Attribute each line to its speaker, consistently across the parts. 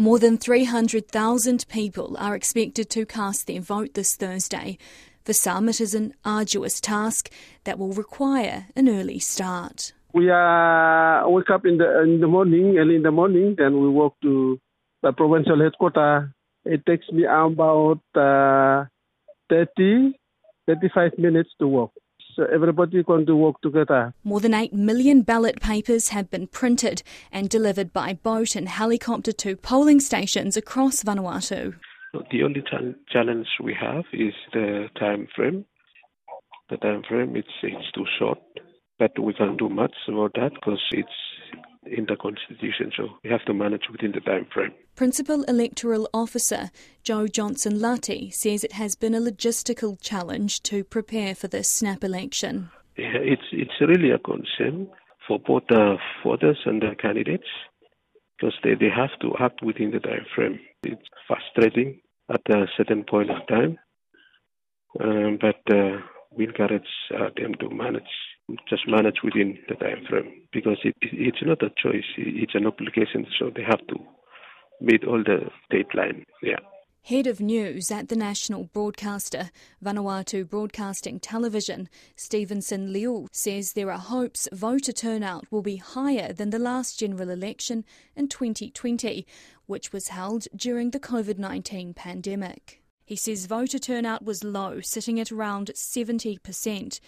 Speaker 1: More than 300,000 people are expected to cast their vote this Thursday. For some, it is an arduous task that will require an early start.
Speaker 2: We uh, wake up in the in the morning, early in the morning, then we walk to the provincial headquarters. It takes me about uh, 30, 35 minutes to walk. So everybody going to work together.
Speaker 1: More than 8 million ballot papers have been printed and delivered by boat and helicopter to polling stations across Vanuatu.
Speaker 3: The only challenge we have is the time frame. The time frame it's, it's too short, but we can't do much about that because it's in the constitution, so we have to manage within the time frame.
Speaker 1: Principal Electoral Officer Joe Johnson Lati says it has been a logistical challenge to prepare for this snap election.
Speaker 3: Yeah, it's it's really a concern for both the voters and the candidates because they, they have to act within the time frame. It's frustrating at a certain point of time, um, but uh, we encourage uh, them to manage just manage within the time frame because it, it's not a choice it's an obligation so they have to meet all the deadline yeah
Speaker 1: Head of news at the national broadcaster, Vanuatu Broadcasting Television, Stevenson Liu, says there are hopes voter turnout will be higher than the last general election in 2020, which was held during the COVID 19 pandemic. He says voter turnout was low, sitting at around 70%.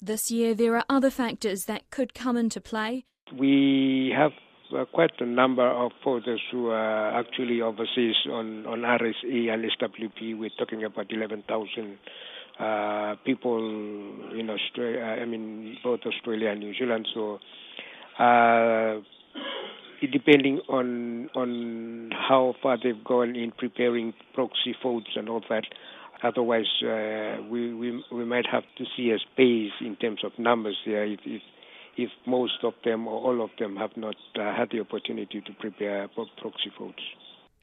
Speaker 1: This year, there are other factors that could come into play.
Speaker 4: We have uh, quite a number of voters who are actually overseas on, on RSE and SWP. We're talking about 11,000 uh, people in Australia, I mean, both Australia and New Zealand. So, uh, depending on on how far they've gone in preparing proxy votes and all that, Otherwise, uh, we, we we might have to see a space in terms of numbers there if, if if most of them or all of them have not uh, had the opportunity to prepare proxy votes.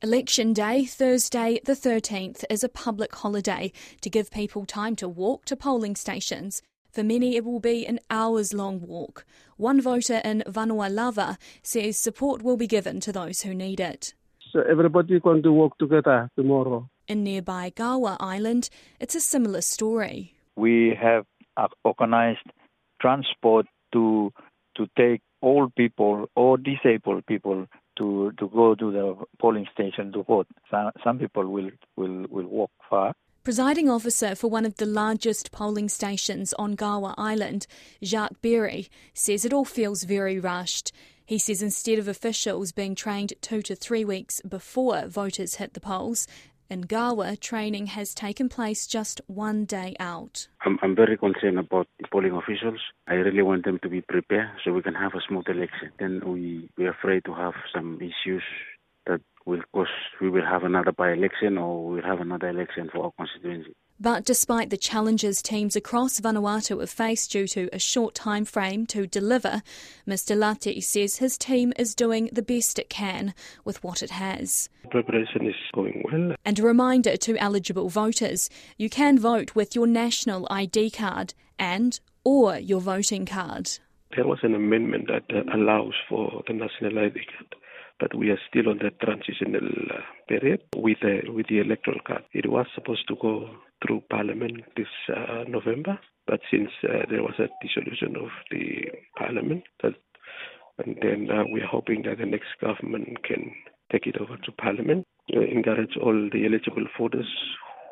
Speaker 1: Election Day, Thursday the 13th, is a public holiday to give people time to walk to polling stations. For many, it will be an hours long walk. One voter in Vanuatu says support will be given to those who need it.
Speaker 2: So everybody going to walk together tomorrow.
Speaker 1: In nearby Gaua Island, it's a similar story.
Speaker 5: We have uh, organized transport to to take all people or disabled people to, to go to the polling station to vote. Some, some people will, will, will walk far.
Speaker 1: Presiding officer for one of the largest polling stations on Gaua Island, Jacques Berry, says it all feels very rushed. He says instead of officials being trained two to three weeks before voters hit the polls, in Gaua, training has taken place just one day out.
Speaker 6: I'm, I'm very concerned about the polling officials. I really want them to be prepared so we can have a smooth election. Then we, we're afraid to have some issues will cause we will have another by election or we'll have another election for our constituency.
Speaker 1: But despite the challenges teams across Vanuatu have faced due to a short time frame to deliver, Mr Lati says his team is doing the best it can with what it has.
Speaker 3: Preparation is going well.
Speaker 1: And a reminder to eligible voters, you can vote with your national ID card and or your voting card.
Speaker 3: There was an amendment that uh, allows for the national ID card but we are still on the transitional uh, period with the with the electoral card. It was supposed to go through Parliament this uh, November, but since uh, there was a dissolution of the Parliament, that, and then uh, we are hoping that the next government can take it over to Parliament, uh, encourage all the eligible voters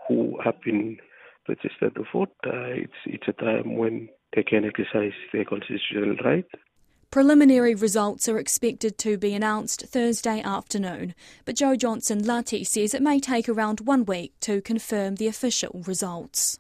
Speaker 3: who have been registered to vote. Uh, it's it's a time when they can exercise their constitutional right
Speaker 1: Preliminary results are expected to be announced Thursday afternoon, but Joe Johnson Lati says it may take around one week to confirm the official results.